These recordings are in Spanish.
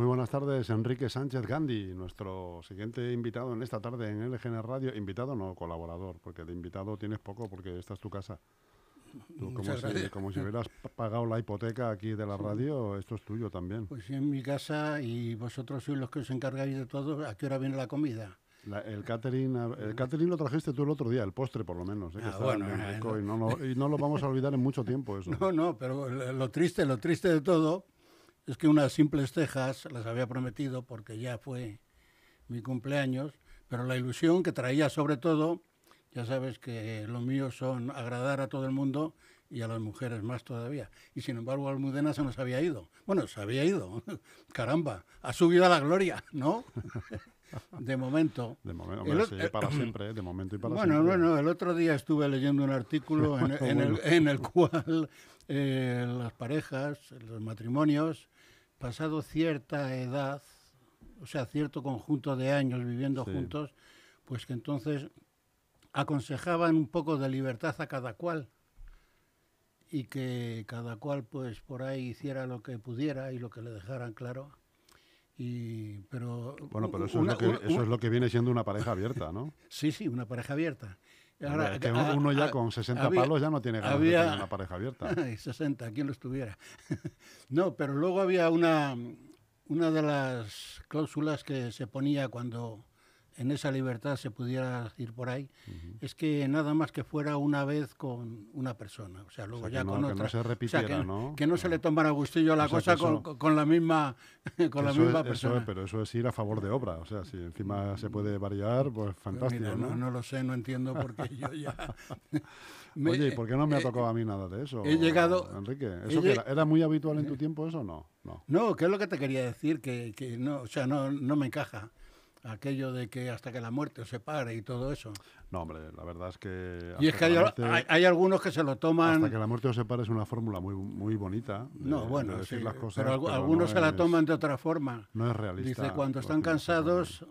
Muy buenas tardes, Enrique Sánchez Gandhi, nuestro siguiente invitado en esta tarde en LGN Radio. Invitado no, colaborador, porque de invitado tienes poco porque esta es tu casa. Tú, como, si, como si hubieras pagado la hipoteca aquí de la radio, esto es tuyo también. Pues sí, en mi casa y vosotros sois los que os encargáis de todo, ¿a qué hora viene la comida? el, catering, el catering lo trajiste tú el otro día, el postre por lo menos. ¿eh? Ah, y, no, y no lo vamos a olvidar en mucho tiempo eso. No, no, pero lo triste, lo triste de todo es que unas simples cejas las había prometido porque ya fue mi cumpleaños, pero la ilusión que traía sobre todo, ya sabes que lo mío son agradar a todo el mundo y a las mujeres más todavía. Y sin embargo Almudena se nos había ido. Bueno, se había ido. Caramba, ha subido a la gloria, ¿no? de momento. De momento, sí, para siempre, ¿eh? de momento y para bueno, siempre. Bueno, el otro día estuve leyendo un artículo en, el, en el, cual eh, las parejas, los matrimonios, pasado cierta edad, o sea, cierto conjunto de años viviendo juntos, pues que entonces aconsejaban un poco de libertad a cada cual y que cada cual pues por ahí hiciera lo que pudiera y lo que le dejaran claro. Y, pero bueno, pero eso, es lo que, eso es lo que viene siendo una pareja abierta, ¿no? sí, sí, una pareja abierta. Ahora, que uno ya con 60 palos ya no tiene ganas de tener una pareja abierta. 60, quien lo estuviera. no, pero luego había una, una de las cláusulas que se ponía cuando en esa libertad se pudiera ir por ahí, es que nada más que fuera una vez con una persona, o sea, luego ya con otra. Que no se repitiera, que, ¿no? Que no, se le tomara gustillo la cosa con, con, la misma, con la misma persona. pero eso es ir a favor de obra, o sea, si encima se puede variar, pues, pues fantástico, ¿no? ¿no? lo sé, no entiendo porque yo ya... Oye, ¿y por qué no me ha tocado a mí nada de eso? He llegado... Enrique, ¿eso era, era, muy habitual en tu tiempo eso no? No, no ¿qué es lo que te quería decir? Que, que no, o sea, no, no me encaja aquello de que hasta que la muerte os separe y todo eso. No, hombre, la verdad es que... Y es que hay, algunos que se lo toman... Hasta que la muerte os separe es una fórmula muy, muy bonita. no, bueno, las cosas, pero, algunos se la toman de otra forma. No es realista. Dice, cuando están cansados,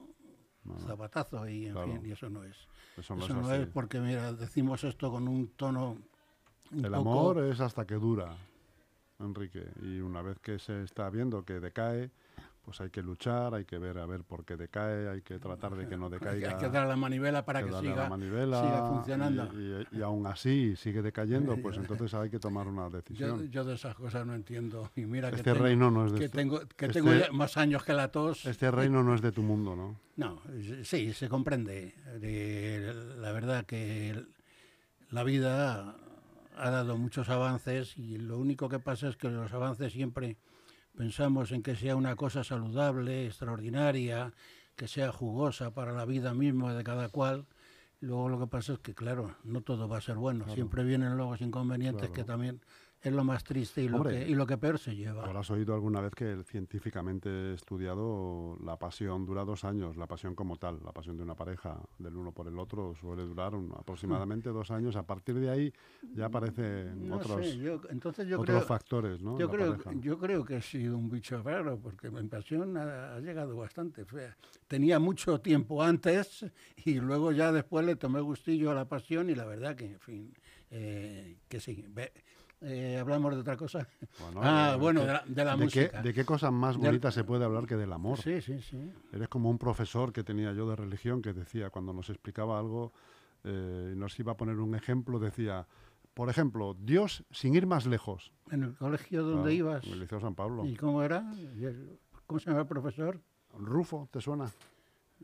zapatazo, y en fin, y eso no es. Eso no, es, porque, mira, decimos esto con un tono... El amor es hasta que dura, Enrique, y una vez que se está viendo que decae pues hay que luchar, hay que ver a ver por qué decae, hay que tratar de que no decaiga. Hay que dar la manivela para que, siga, siga, funcionando. Y, aún así sigue decayendo, pues entonces hay que tomar una decisión. Yo, de esas cosas no entiendo. Y mira este que reino no es de que tengo, que este tengo más años que la tos. Este reino no es de tu mundo, ¿no? No, sí, se comprende. la verdad que la vida ha dado muchos avances y lo único que pasa es que los avances siempre pensamos en que sea una cosa saludable, extraordinaria, que sea jugosa para la vida misma de cada cual. Luego lo que pasa es que, claro, no todo va a ser bueno. Siempre vienen luego inconvenientes que también es lo más triste y lo, que, y lo que peor se lleva. ¿Habrás oído alguna vez que científicamente estudiado la pasión dura dos años, la pasión como tal, la pasión de una pareja del uno por el otro suele durar aproximadamente dos años. A partir de ahí ya aparecen otros, entonces yo otros factores, ¿no? Yo creo, yo creo que he sido un bicho raro porque mi pasión ha, llegado bastante fea. Tenía mucho tiempo antes y luego ya después le tomé gustillo a la pasión y la verdad que, en fin, eh, que sí. Eh, hablamos de otra cosa. Bueno, ah, bueno, de la, música. Qué, ¿De qué cosas más bonitas se puede hablar que del amor? Sí, sí, sí. Eres como un profesor que tenía yo de religión que decía, cuando nos explicaba algo eh, nos iba a poner un ejemplo, decía, por ejemplo, Dios sin ir más lejos. ¿En el colegio donde ibas? En el Liceo San Pablo. ¿Y cómo era? ¿Cómo se llama el profesor? Rufo, ¿te suena?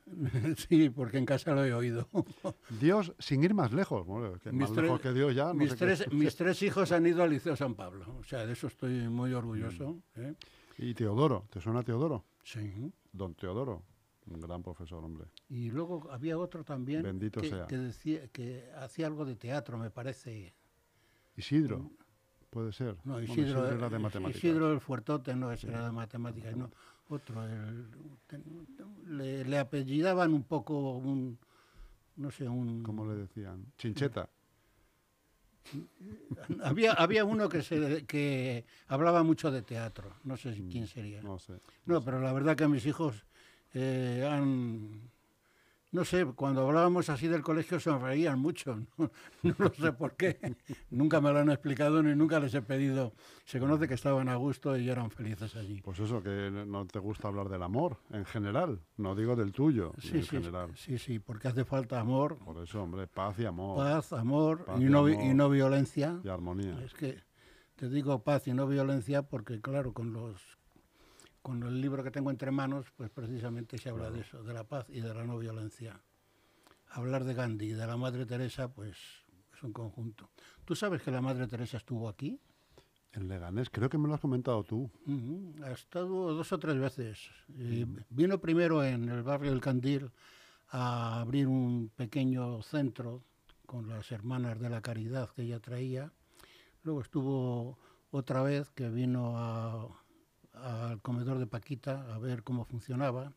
Sí, porque en casa lo he oído. Dios, sin ir más lejos, más lejos que Dios ya. mis, tres, mis tres hijos han ido al Liceo San Pablo, o sea, de eso estoy muy orgulloso. Mm. ¿eh? ¿Y Teodoro? ¿Te suena Teodoro? Sí. Don Teodoro, un gran profesor, hombre. Y luego había otro también Bendito que, sea. que, decía, que hacía algo de teatro, me parece. Isidro. Mm. Puede ser. No, Isidro, era de matemáticas. Isidro el Fuertote, no, ese era de matemáticas. No, otro, le, apellidaban un poco un, no sé, un... ¿Cómo le decían? Chincheta. había, había uno que, se, que hablaba mucho de teatro, no sé quién mm, sería. No sé. No, pero la verdad que mis hijos eh, han no sé, cuando hablábamos así del colegio sonreían mucho, no, no lo sé por qué, nunca me lo han explicado ni nunca les he pedido, se conoce que estaban a gusto y eran felices allí. Pues eso, que no te gusta hablar del amor en general, no digo del tuyo, sí, en sí, general. Sí, sí, porque hace falta amor. Por eso, hombre, paz y amor. Paz, amor, y, no, y no violencia. Y armonía. Es que te digo paz y no violencia porque, claro, con los con el libro que tengo entre manos, pues precisamente se habla de eso, de la paz y de la no violencia. Hablar de Gandhi y de la Madre Teresa, pues es un conjunto. ¿Tú sabes que la Madre Teresa estuvo aquí? En Leganés, creo que me lo has comentado tú. Ha estado dos o tres veces. Vino primero en el barrio del Candil a abrir un pequeño centro con las hermanas de la caridad que ella traía. Luego estuvo otra vez que vino a al comedor de Paquita a ver cómo funcionaba.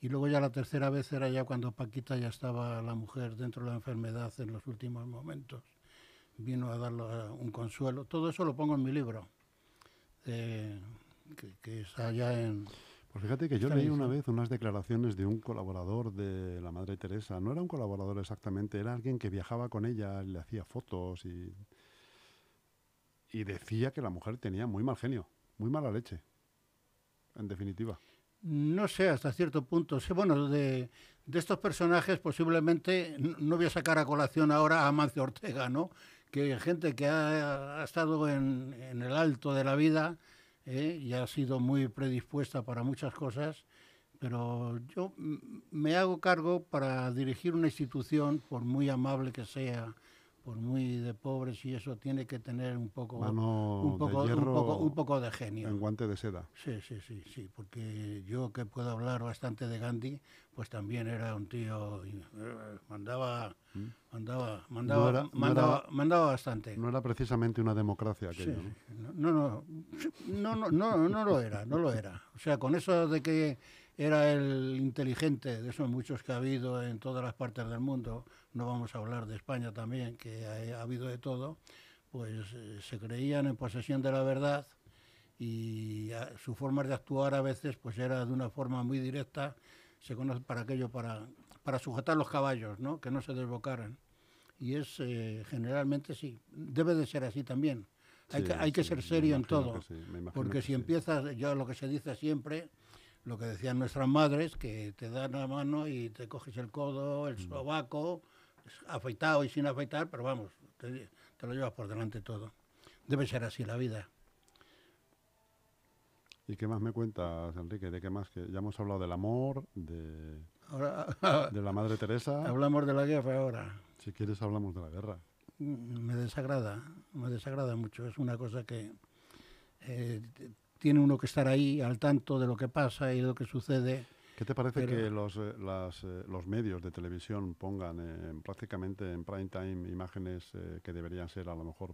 Y luego ya la tercera vez era ya cuando Paquita ya estaba la mujer dentro de la enfermedad en los últimos momentos. Vino a darle un consuelo. Todo eso lo pongo en mi libro, que, que, está allá en... Pues fíjate que yo leí una vez unas declaraciones de un colaborador de la Madre Teresa. No era un colaborador exactamente, era alguien que viajaba con ella, le hacía fotos y, y decía que la mujer tenía muy mal genio, muy mala leche en definitiva? No sé, hasta cierto punto. Sí, bueno, de, de estos personajes posiblemente, no voy a sacar a colación ahora a Amancio Ortega, ¿no? Que gente que ha, estado en, en, el alto de la vida ¿eh? y ha sido muy predispuesta para muchas cosas, pero yo me hago cargo para dirigir una institución, por muy amable que sea, por muy de pobres y eso tiene que tener un poco un poco, de un poco, un poco de genio en guante de seda sí sí sí sí porque yo que puedo hablar bastante de Gandhi pues también era un tío eh, mandaba ¿Mm? mandaba mandaba mandaba, mandaba bastante no era precisamente una democracia aquello ¿no? No, no no no no lo era no lo era o sea con eso de que era el inteligente de esos muchos que ha habido en todas las partes del mundo, no vamos a hablar de España también, que ha, habido de todo, pues eh, se creían en posesión de la verdad y su forma de actuar a veces pues era de una forma muy directa, se conoce para aquello, para, para sujetar los caballos, ¿no? que no se desbocaran. Y es eh, generalmente sí, debe de ser así también. Hay, que, hay que ser serio en todo, porque si empiezas, ya lo que se dice siempre, lo que decían nuestras madres, que te dan la mano y te coges el codo, el mm. Afeitado y sin afeitar, pero vamos, te, lo llevas por delante todo. Debe ser así la vida. ¿Y qué más me cuentas, Enrique? ¿De qué más? Que ya hemos hablado del amor, de, de la Madre Teresa. Hablamos de la guerra ahora. Si quieres hablamos de la guerra. Mm, me desagrada, me desagrada mucho. Es una cosa que eh, tiene uno que estar ahí al tanto de lo que pasa y de lo que sucede. ¿Qué te parece que los, eh, eh, los medios de televisión pongan prácticamente en prime time imágenes eh, que deberían ser a lo mejor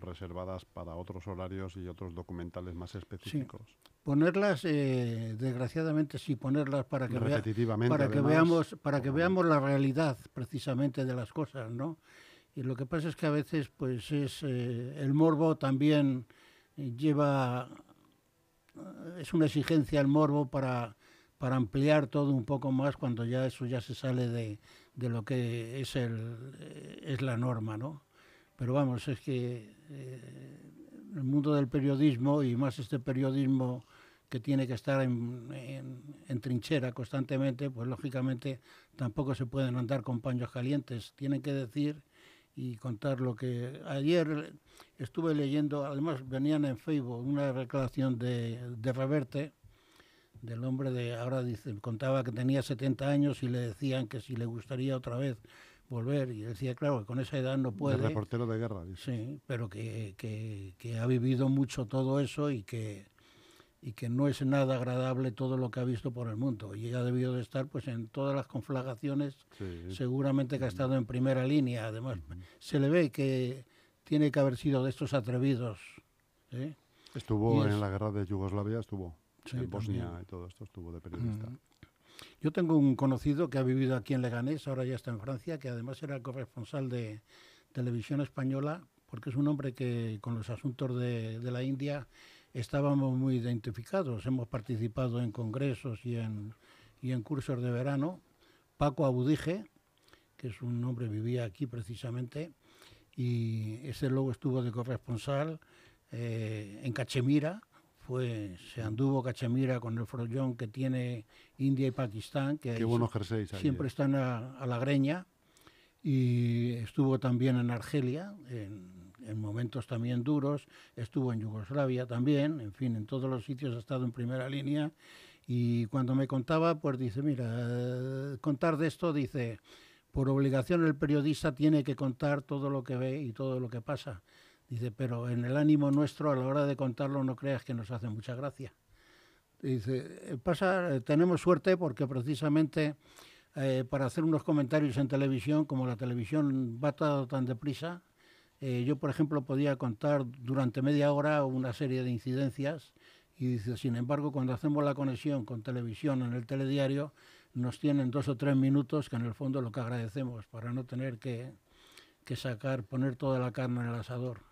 reservadas para otros horarios y otros documentales más específicos? Ponerlas, desgraciadamente sí, ponerlas para que, para que veamos para que veamos la realidad precisamente de las cosas, ¿no? Y lo que pasa es que a veces pues es el morbo también lleva es una exigencia el morbo para, para ampliar todo un poco más cuando ya eso ya se sale de, de lo que es, el, es la norma, ¿no? Pero vamos, es que eh, el mundo del periodismo y más este periodismo que tiene que estar en, en, en, trinchera constantemente, pues lógicamente tampoco se pueden andar con paños calientes. Tienen que decir y contar lo que ayer estuve leyendo, además venían en Facebook una declaración de, de Reverte, del hombre de, ahora dice, contaba que tenía 70 años y le decían que si le gustaría otra vez volver, y decía, claro, que con esa edad no puede. El reportero de guerra, Sí, pero que, que, que ha vivido mucho todo eso y que, y que no es nada agradable todo lo que ha visto por el mundo. Y ha debido de estar pues en todas las conflagraciones, seguramente que ha estado en primera línea. Además, se le ve que tiene que haber sido de estos atrevidos. ¿eh? Estuvo en la guerra de Yugoslavia, estuvo en Bosnia y todo esto, estuvo de periodista. Yo tengo un conocido que ha vivido aquí en Leganés, ahora ya está en Francia, que además era corresponsal de televisión española, porque es un hombre que con los asuntos de, de la India estábamos muy identificados. Hemos participado en congresos y en, y en cursos de verano, Paco Abudije, que es un hombre vivía aquí precisamente, y ese luego estuvo de corresponsal eh, en Cachemira, fue, se anduvo Cachemira con el frollón que tiene India y Pakistán, que siempre están a, la greña, y estuvo también en Argelia, en, en, momentos también duros, estuvo en Yugoslavia también, en fin, en todos los sitios ha estado en primera línea, y cuando me contaba, pues dice, mira, contar de esto, dice, por obligación el periodista tiene que contar todo lo que ve y todo lo que pasa. Dice, pero en el ánimo nuestro a la hora de contarlo no creas que nos hace mucha gracia. Dice, pasa, tenemos suerte porque precisamente eh, para hacer unos comentarios en televisión, como la televisión va todo tan deprisa, eh, yo por ejemplo podía contar durante media hora una serie de incidencias y dice, sin embargo, cuando hacemos la conexión con televisión en el telediario, nos tienen dos o tres minutos, que en el fondo lo que agradecemos, para no tener que, sacar, poner toda la carne en el asador.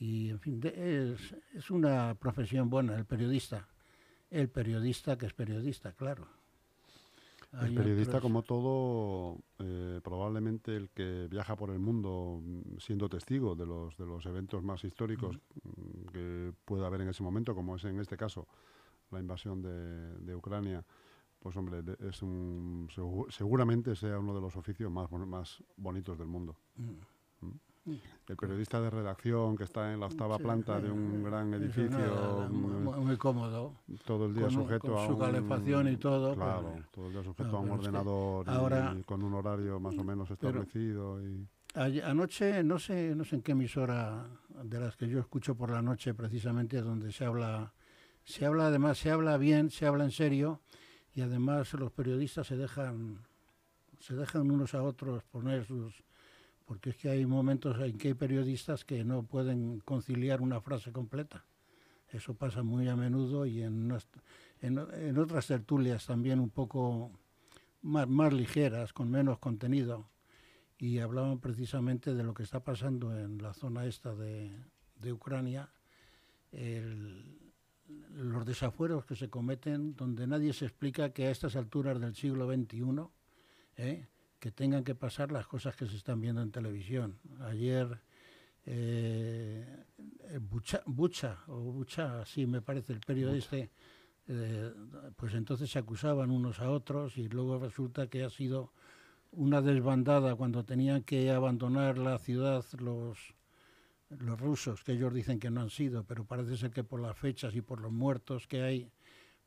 Y, en fin, es, es una profesión buena, el periodista. El periodista que es periodista, claro. El periodista, como todo, eh, probablemente el que viaja por el mundo mm, siendo testigo de los, de los eventos más históricos mm, que pueda haber en ese momento, como es en este caso la invasión de, Ucrania, pues hombre, es un, seguramente sea uno de los oficios más, más bonitos del mundo. Mm. El periodista de redacción que está en la octava planta de un gran edificio. muy, cómodo. Todo el día sujeto a su calefacción y todo. Claro, todo el día sujeto a un ordenador y, con un horario más o menos establecido. y... Anoche, no sé, no sé en qué emisora de las que yo escucho por la noche precisamente donde se habla, se habla además, se habla bien, se habla en serio y además los periodistas se dejan, se dejan unos a otros poner sus porque es que hay momentos en que hay periodistas que no pueden conciliar una frase completa. Eso pasa muy a menudo y en, otras tertulias también un poco más, más, ligeras, con menos contenido. Y hablaban precisamente de lo que está pasando en la zona esta de, Ucrania, los desafueros que se cometen, donde nadie se explica que a estas alturas del siglo XXI. Que tengan que pasar las cosas que se están viendo en televisión. Ayer eh, Bucha, Bucha, o Bucha, así me parece el periodista, eh, pues entonces se acusaban unos a otros y luego resulta que ha sido una desbandada cuando tenían que abandonar la ciudad los, los rusos, que ellos dicen que no han sido, pero parece ser que por las fechas y por los muertos que hay,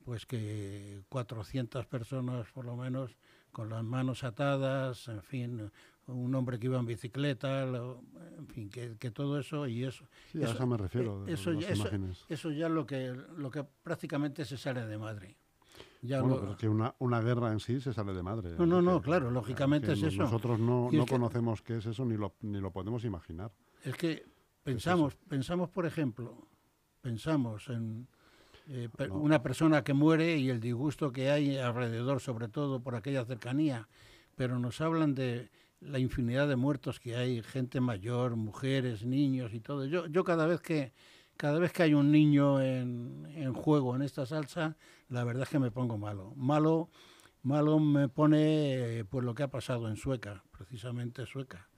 pues que 400 personas por lo menos con las manos atadas, en fin, un hombre que iba en bicicleta, en fin, que, que, todo eso y eso. Sí, a eso me refiero. Eh, eso, ya, eso, eso, ya lo que, lo que prácticamente se sale de madre. Ya bueno, pero es que una, una, guerra en sí se sale de madre. No, no, no, claro, lógicamente es eso. Nosotros no, no conocemos qué es eso ni lo, ni lo podemos imaginar. Es que pensamos, pensamos por ejemplo, pensamos en eh, una persona que muere y el disgusto que hay alrededor, sobre todo por aquella cercanía, pero nos hablan de la infinidad de muertos que hay, gente mayor, mujeres, niños y todo. Yo, yo cada vez que cada vez que hay un niño en, en juego en esta salsa, la verdad es que me pongo malo. Malo, malo me pone pues lo que ha pasado en Sueca, precisamente Sueca,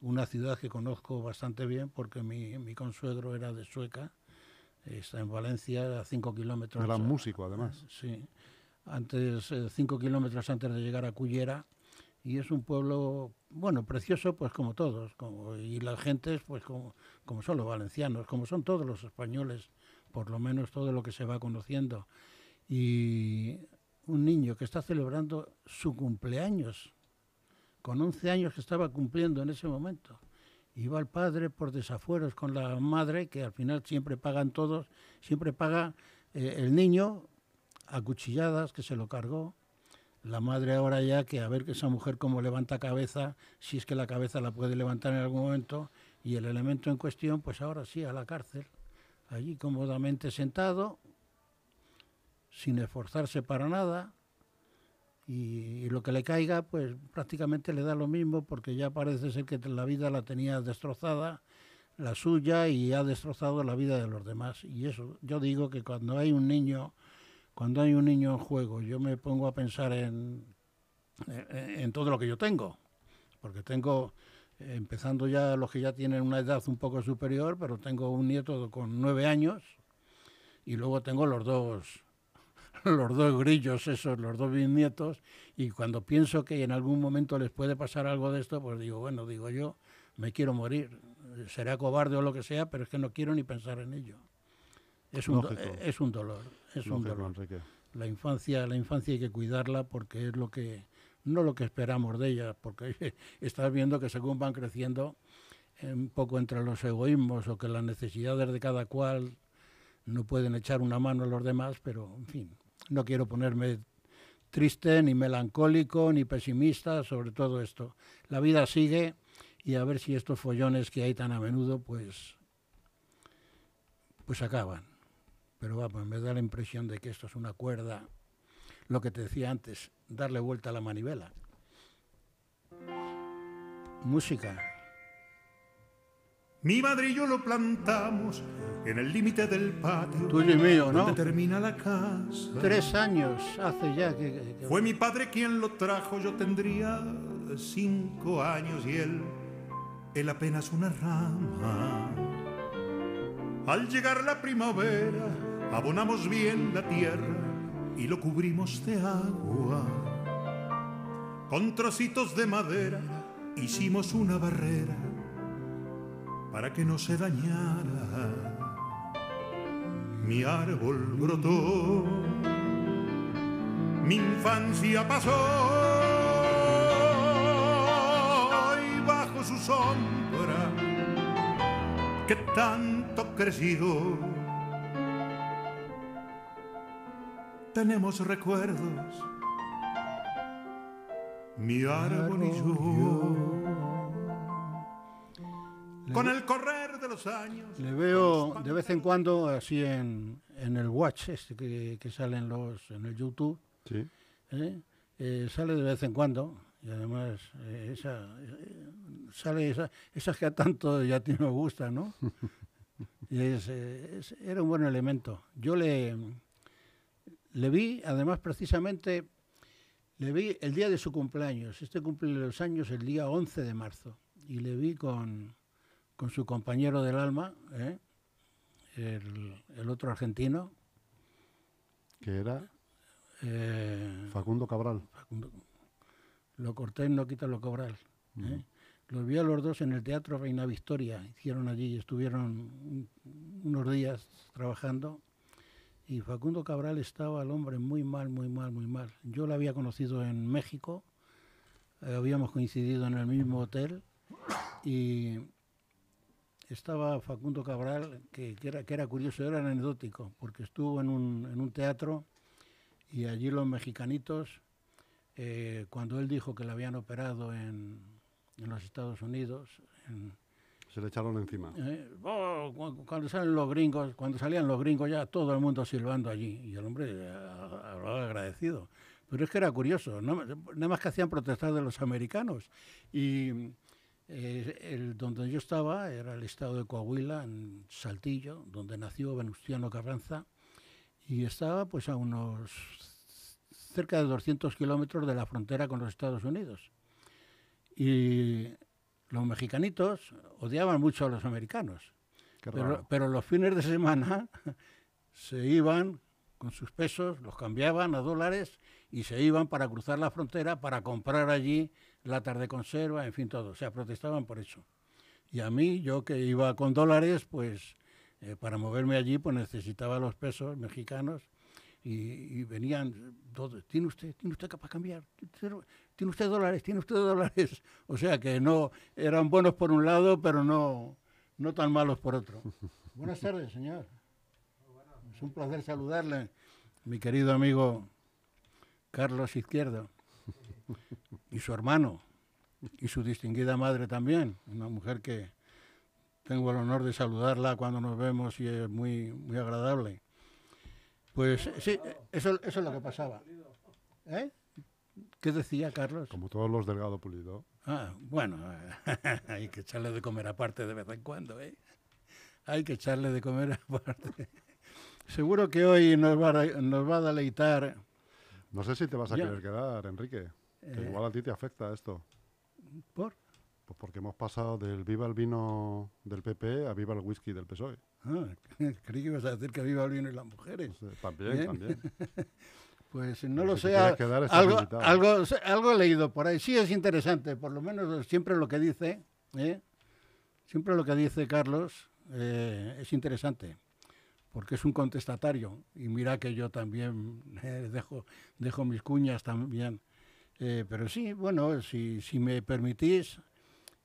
una ciudad que conozco bastante bien porque mi, mi consuegro era de Sueca está en Valencia, a cinco kilómetros. Gran músico, además. Sí, antes, eh, cinco kilómetros antes de llegar a Cullera. Y es un pueblo, bueno, precioso, pues como todos. Como, y las gentes, pues como, como son los valencianos, como son todos los españoles, por lo menos todo lo que se va conociendo. Y un niño que está celebrando su cumpleaños, con 11 años que estaba cumpliendo en ese momento iba el padre por desafueros con la madre, que al final siempre pagan todos, siempre paga eh, el niño a cuchilladas, que se lo cargó. La madre ahora ya que a ver que esa mujer cómo levanta cabeza, si es que la cabeza la puede levantar en algún momento, y el elemento en cuestión, pues ahora sí, a la cárcel, allí cómodamente sentado, sin esforzarse para nada, y, lo que le caiga, pues prácticamente le da lo mismo porque ya parece ser que la vida la tenía destrozada, la suya, y ha destrozado la vida de los demás. Y eso, yo digo que cuando hay un niño, cuando hay un niño en juego, yo me pongo a pensar en, eh, en todo lo que yo tengo. Porque tengo, empezando ya los que ya tienen una edad un poco superior, pero tengo un nieto con nueve años y luego tengo los dos los dos grillos esos, los dos bisnietos, y cuando pienso que en algún momento les puede pasar algo de esto, pues digo, bueno, digo yo, me quiero morir. Será cobarde o lo que sea, pero es que no quiero ni pensar en ello. Es un, es un dolor, es un dolor. La infancia, la infancia hay que cuidarla porque es lo que, no lo que esperamos de ella, porque estás viendo que según van creciendo, un poco entre los egoísmos o que las necesidades de cada cual no pueden echar una mano a los demás, pero en fin, no quiero ponerme triste, ni melancólico, ni pesimista sobre todo esto. La vida sigue y a ver si estos follones que hay tan a menudo, pues, pues acaban. Pero vamos, me da la impresión de que esto es una cuerda, lo que te decía antes, darle vuelta a la manivela. Música. Mi madrillo lo plantamos en el límite del patio. Tuyo y mío, ¿no? Donde termina la casa. Tres años hace ya que, Fue mi padre quien lo trajo, yo tendría cinco años y él, él apenas una rama. Al llegar la primavera, abonamos bien la tierra y lo cubrimos de agua. Con trocitos de madera hicimos una barrera para que no se dañara. Mi árbol brotó, mi infancia pasó y bajo su sombra que tanto crecido tenemos recuerdos, mi árbol y yo. Con el correr de los años. Le veo de vez en cuando así en, en el Watch este que, que sale en, los, en el YouTube. Sí. ¿eh? Eh, sale de vez en cuando y además eh, esa, sale esa, esas que a tanto ya a ti nos gusta, ¿no? y es, era un buen elemento. Yo le, le vi, además precisamente, le vi el día de su cumpleaños. Este cumple los años el día 11 de marzo. Y le vi con, con su compañero del alma, ¿eh? el, otro argentino. ¿Que era? Eh, Facundo Cabral. lo corté no quita lo Cabral. ¿eh? Los vi a los dos en el Teatro Reina Victoria. Hicieron allí, estuvieron unos días trabajando. Y Facundo Cabral estaba el hombre muy mal, muy mal, muy mal. Yo lo había conocido en México, habíamos coincidido en el mismo hotel y estaba Facundo Cabral, que, era, que era curioso, era anecdótico, porque estuvo en un, en un teatro y allí los mexicanitos, eh, cuando él dijo que le habían operado en, en los Estados Unidos, se le echaron encima. Eh, oh, cuando salen los gringos, cuando salían los gringos ya todo el mundo silbando allí y el hombre eh, hablaba agradecido. Pero es que era curioso, no, nada más que hacían protestar de los americanos y eh, el, donde yo estaba era el estado de Coahuila, en Saltillo, donde nació Venustiano Carranza, y estaba pues a unos cerca de 200 kilómetros de la frontera con los Estados Unidos. Y los mexicanitos odiaban mucho a los americanos, pero, pero, los fines de semana se iban con sus pesos, los cambiaban a dólares y se iban para cruzar la frontera para comprar allí latas de conserva, en fin, todo. O sea, protestaban por eso. Y a mí, yo que iba con dólares, pues eh, para moverme allí, pues necesitaba los pesos mexicanos y, venían todos. ¿Tiene usted, tiene usted para cambiar? ¿Tiene usted dólares? ¿Tiene usted dólares? O sea que no, eran buenos por un lado, pero no, no tan malos por otro. Buenas tardes, señor. Es un placer saludarle, mi querido amigo Carlos Izquierdo y su hermano y su distinguida madre también, una mujer que tengo el honor de saludarla cuando nos vemos y es muy, muy agradable. Pues sí, eso, eso es lo que pasaba. ¿Eh? ¿Qué decía Carlos? Como todos los delgado pulido. Ah, bueno, hay que echarle de comer aparte de vez en cuando, ¿eh? Hay que echarle de comer aparte. Seguro que hoy nos va a, nos va a deleitar. No sé si te vas a querer quedar, Enrique. Que igual a ti te afecta esto. ¿Por? Pues porque hemos pasado del viva el vino del PP a viva el whisky del PSOE. Ah, creí que ibas a decir que viva el vino y las mujeres. Pues, eh, también, también. Pues no Pues lo si sé, algo, algo, algo he leído por ahí. Sí es interesante, por lo menos siempre lo que dice, ¿eh? siempre lo que dice Carlos eh, es interesante, porque es un contestatario. Y mira que yo también eh, dejo, dejo mis cuñas también. Eh, pero sí, bueno, si, si me permitís,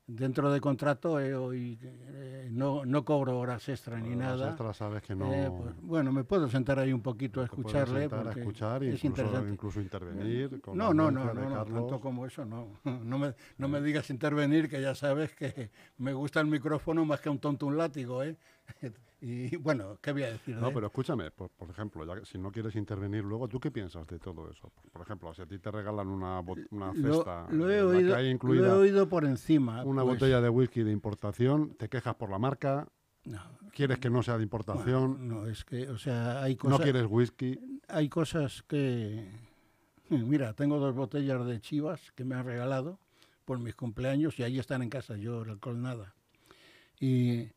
dentro de contrato eh, hoy, eh, no, no cobro horas extra ni Las nada. extras sabes que no. Eh, pues, bueno, me puedo sentar ahí un poquito a escucharle. sentar a escuchar e es incluso, interesante. incluso intervenir. Con No, no, no, no, no, tanto como eso no. No me, no me digas intervenir, que ya sabes que me gusta el micrófono más que un tonto un látigo, ¿eh? Y bueno, ¿qué voy a decir? No, de- pero escúchame, por, por ejemplo, ya que si no quieres intervenir luego, ¿tú qué piensas de todo eso? Por, por ejemplo, si a ti te regalan una, una cesta lo he que oído, hay lo he incluida oído por encima. una pues, botella de whisky de importación, te quejas por la marca, No, quieres que no sea de importación, no, es que, o sea, hay no cosas, quieres whisky. hay cosas que... Mira, tengo dos botellas de chivas que me han regalado por mis cumpleaños y ahí están en casa, yo el alcohol nada. Y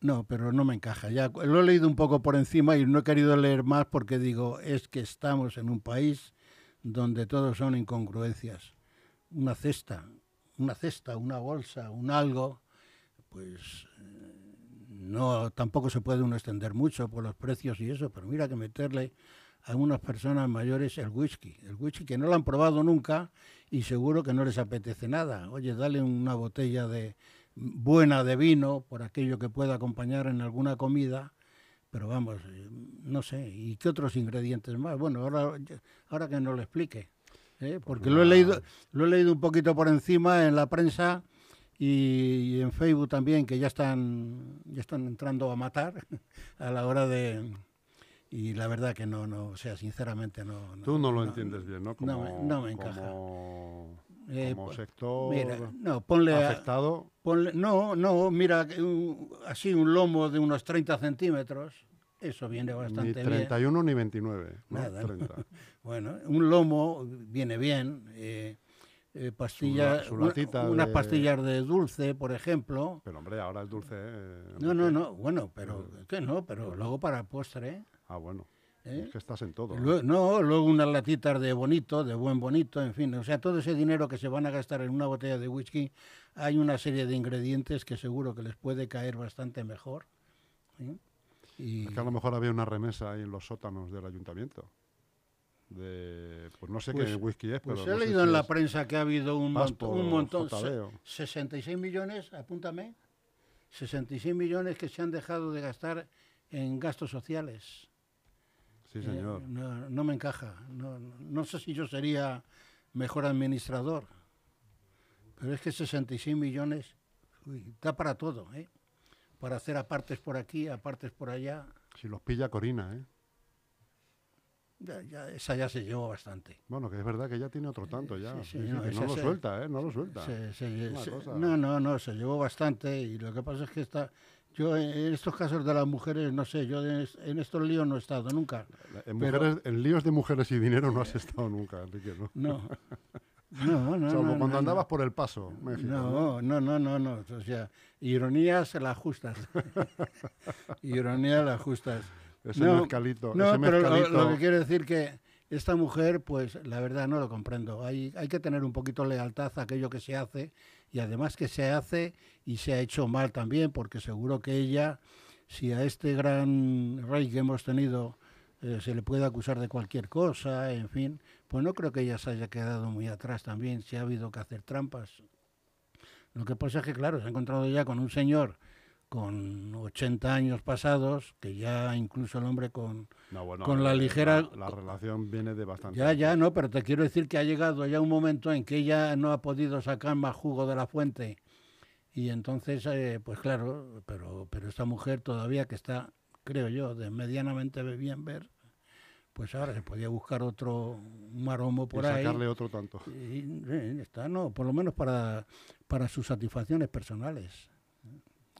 no, pero no me encaja. Ya lo he leído un poco por encima y no he querido leer más porque digo, es que estamos en un país donde todo son incongruencias. Una cesta, una cesta, una bolsa, un algo, pues eh, no tampoco se puede uno extender mucho por los precios y eso, pero mira que meterle a unas personas mayores el whisky, el whisky que no lo han probado nunca y seguro que no les apetece nada. Oye, dale una botella de buena de vino por aquello que pueda acompañar en alguna comida, pero vamos, eh, no sé, ¿y qué otros ingredientes más? Bueno, ahora, ahora que no lo explique, ¿eh? porque lo he leído, lo he leído un poquito por encima en la prensa y, y en Facebook también que ya están ya están entrando a matar a la hora de y la verdad que no no o sea sinceramente no, no Tú no lo entiendes bien, ¿no? Como, no me- no me encaja. Como, Eh, como po- sector mira no ponle a- afectado, ponle- no no mira que un- así un lomo de unos 30 centímetros eso viene ni bastante bien 31 ni 29, ¿no? Nada, ¿no? 30. Bueno, un lomo viene bien. eh, eh, pastillas, Su la- su una- unas de- pastillas de dulce, por ejemplo. Pero hombre, ahora el dulce... eh, No, no, no, bueno, pero ¿qué no? Pero luego para postre. Ah, bueno. ¿Eh? Es que estás en todo. ¿no? Luego- no, luego unas latitas de bonito, de buen bonito, en fin. O sea, todo ese dinero que se van a gastar en una botella de whisky, hay una serie de ingredientes que seguro que les puede caer bastante mejor. ¿sí? Y, Es que a lo mejor había una remesa ahí en los sótanos del ayuntamiento. De, pues no sé Pues- qué whisky es, pues pero he no sé leído si en la prensa que ha habido un, mont- Paspo un montón, se- JB o- 66 millones, apúntame, 66 millones que se han dejado de gastar en gastos sociales. Sí, Eh, señor. no, no me encaja. No, no- sé si yo sería mejor administrador, pero es que 66 millones uy, da para todo, ¿eh? Para hacer apartes por aquí, apartes por allá. Si los pilla Corina, ¿eh? Ya, ya- esa ya se llevó bastante. Bueno, que es verdad que ya tiene otro tanto ya. sí, sí, Sí, sí, no, que esa no lo se- suelta, ¿eh? No lo suelta. Se- se- no, no, no, se llevó bastante y lo que pasa es que está, yo en estos casos de las mujeres, no sé, yo en, es- en estos líos no he estado nunca. En, pero- mujeres, en líos de mujeres y dinero no has estado nunca, Enrique, ¿no? No, no, no. Salvo no, cuando no, andabas no. por el paso, México. No, ¿no? no, no, no. O sea, ironías las justas. ironías las justas. Ese mezcalito. No, ese pero lo, mezcalito. lo que quiere decir que esta mujer, pues la verdad no lo comprendo. Hay, hay que tener un poquito lealtad a aquello que se hace y además que se hace y se ha hecho mal también, porque seguro que ella, si a este gran rey que hemos tenido eh, se le puede acusar de cualquier cosa, en fin, pues no creo que ella se haya quedado muy atrás también, si ha habido que hacer trampas. Lo que pasa es que, claro, se ha encontrado ya con un señor con 80 años pasados, que ya incluso el hombre con... No, bueno, con la ligera- La, la relación viene de bastante. Ya, ya, no, pero te quiero decir que ha llegado ya un momento en que ella no ha podido sacar más jugo de la fuente. Y entonces, eh, pues claro, pero, pero esta mujer todavía que está, creo yo, de medianamente bien ver, pues ahora se podía buscar otro maromo Y por ahí. sacarle otro tanto. Y, eh, está, no, por lo menos para, para sus satisfacciones personales.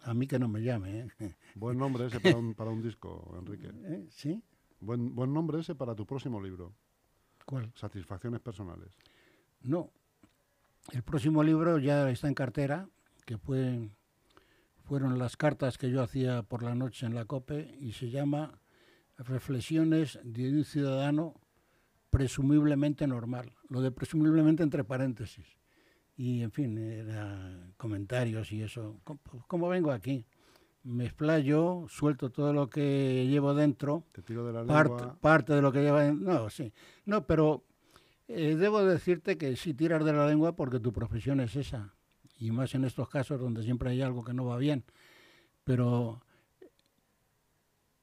A mí que no me llame, ¿eh? Buen nombre ese para un, para un disco, Enrique. ¿Eh? ¿Sí? Buen, buen nombre ese para tu próximo libro. ¿Cuál? Satisfacciones personales. No, El próximo libro ya está en cartera, que fue, fueron las cartas que yo hacía por la noche en la COPE y se llama Reflexiones de un ciudadano presumiblemente normal. Lo de presumiblemente entre paréntesis. Y en fin, era comentarios y eso. ¿Cómo, vengo aquí? Me explayo, suelto todo lo que llevo dentro. Te tiro de la parte, parte de lo que lleva dentro. No, sí. No, pero eh, debo decirte que si tiras de la lengua porque tu profesión es esa, y más en estos casos donde siempre hay algo que no va bien, pero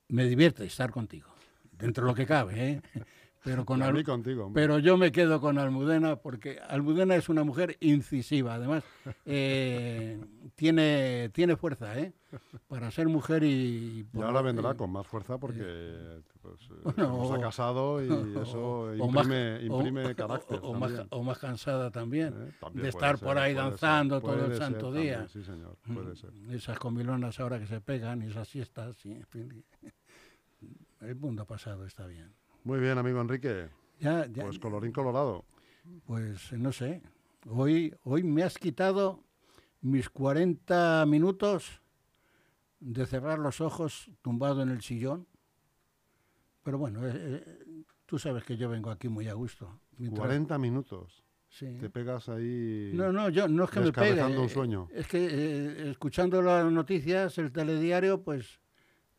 me divierte estar contigo, dentro de lo que cabe, ¿eh? Pero, con contigo, pero yo me quedo con Almudena porque Almudena es una mujer incisiva. Además, eh, tiene, tiene fuerza ¿eh? para ser mujer y... y ahora vendrá con más fuerza porque pues, se ha casado y eso imprime, carácter. O, más, o, más, cansada también, ¿Eh? de estar por ahí danzando todo el santo día. sí, señor, puede ser. Esas comilonas ahora que se pegan y esas siestas. Y, en fin, el mundo pasado está bien. Muy bien, amigo Enrique. Ya, pues colorín colorado. Pues no sé. Hoy, hoy me has quitado mis 40 minutos de cerrar los ojos tumbado en el sillón. Pero bueno, eh, eh, tú sabes que yo vengo aquí muy a gusto. 40 minutos. Sí. Te pegas ahí. No, no, yo no es que me pegue. un eh, sueño. Es que escuchando las noticias, el telediario, pues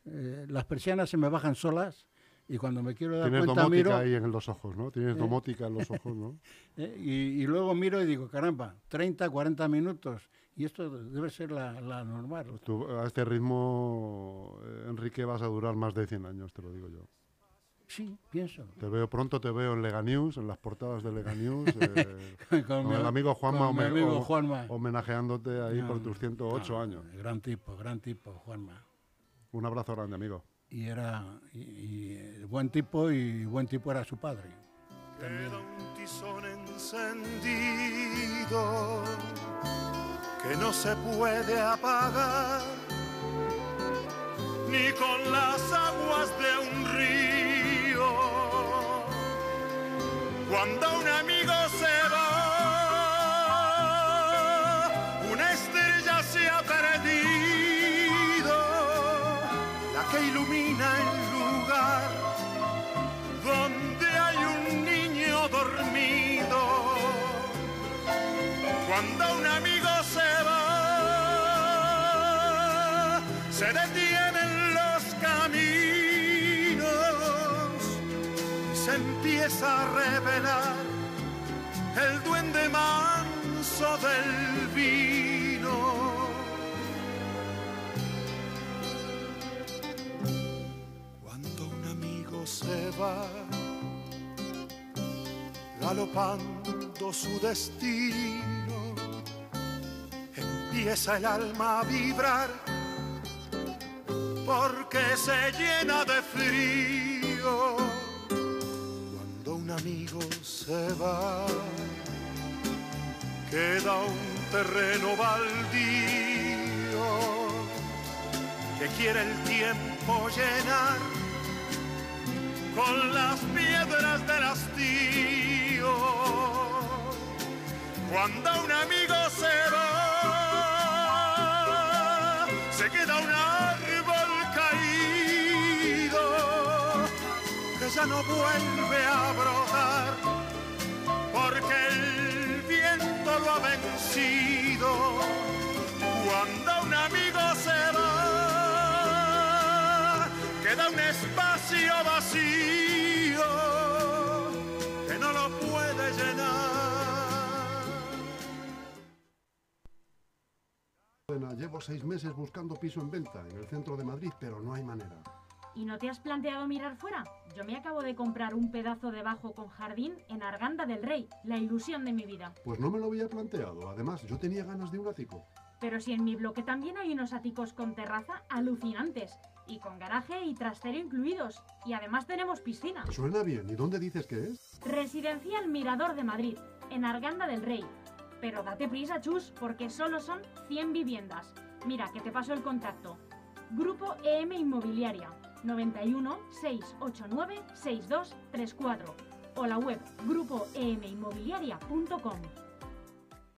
las persianas se me bajan solas y cuando me quiero dar Tienes cuenta domótica ahí en los ojos, ¿no? Tienes ¿eh? domótica en los ojos, ¿no? ¿Eh? y, luego miro y digo, caramba, 30, 40 minutos. Y esto debe ser la, normal. Pues a este ritmo, eh, Enrique, vas a durar más de 100 años, te lo digo yo. Sí, pienso. Te veo pronto, te veo en Lega News, en las portadas de Lega News, con, el amigo Juanma, Juanma, homenajeándote ahí por tus 108 años. Gran tipo, gran tipo, Juanma. Un abrazo grande, amigo y era y, buen tipo y buen tipo era su padre. Queda un tizón encendido que no se puede apagar ni con las aguas de un río. Cuando un ilumina el lugar donde hay un niño dormido. Cuando un amigo se va, se detienen los caminos y se empieza a revelar el duende manso del vino. Galopando su destino, empieza el alma a vibrar porque se llena de frío cuando un amigo se va. Queda un terreno baldío que quiere el tiempo llenar con las piedras del hastío. Cuando un amigo se va, se queda un árbol caído que ya no vuelve a brotar porque el viento lo ha vencido. Cuando un amigo se va, queda un espacio Llevo seis meses buscando piso en venta en el centro de Madrid, pero no hay manera. ¿Y no te has planteado mirar fuera? Yo me acabo de comprar un pedazo de bajo con jardín en Arganda del Rey, la ilusión de mi vida. Pues no me lo había planteado. Además, yo tenía ganas de un ático. Pero si en mi bloque también hay unos áticos con terraza alucinantes y con garaje y trastero incluidos. Y además tenemos piscina. Suena bien. ¿Y dónde dices que es? Residencial Mirador de Madrid, en Arganda del Rey. Pero date prisa, chus, porque solo son 100 viviendas. Mira, que te paso el contacto. Grupo EM Inmobiliaria, 91 689 6234 o la web grupoeminmobiliaria.com.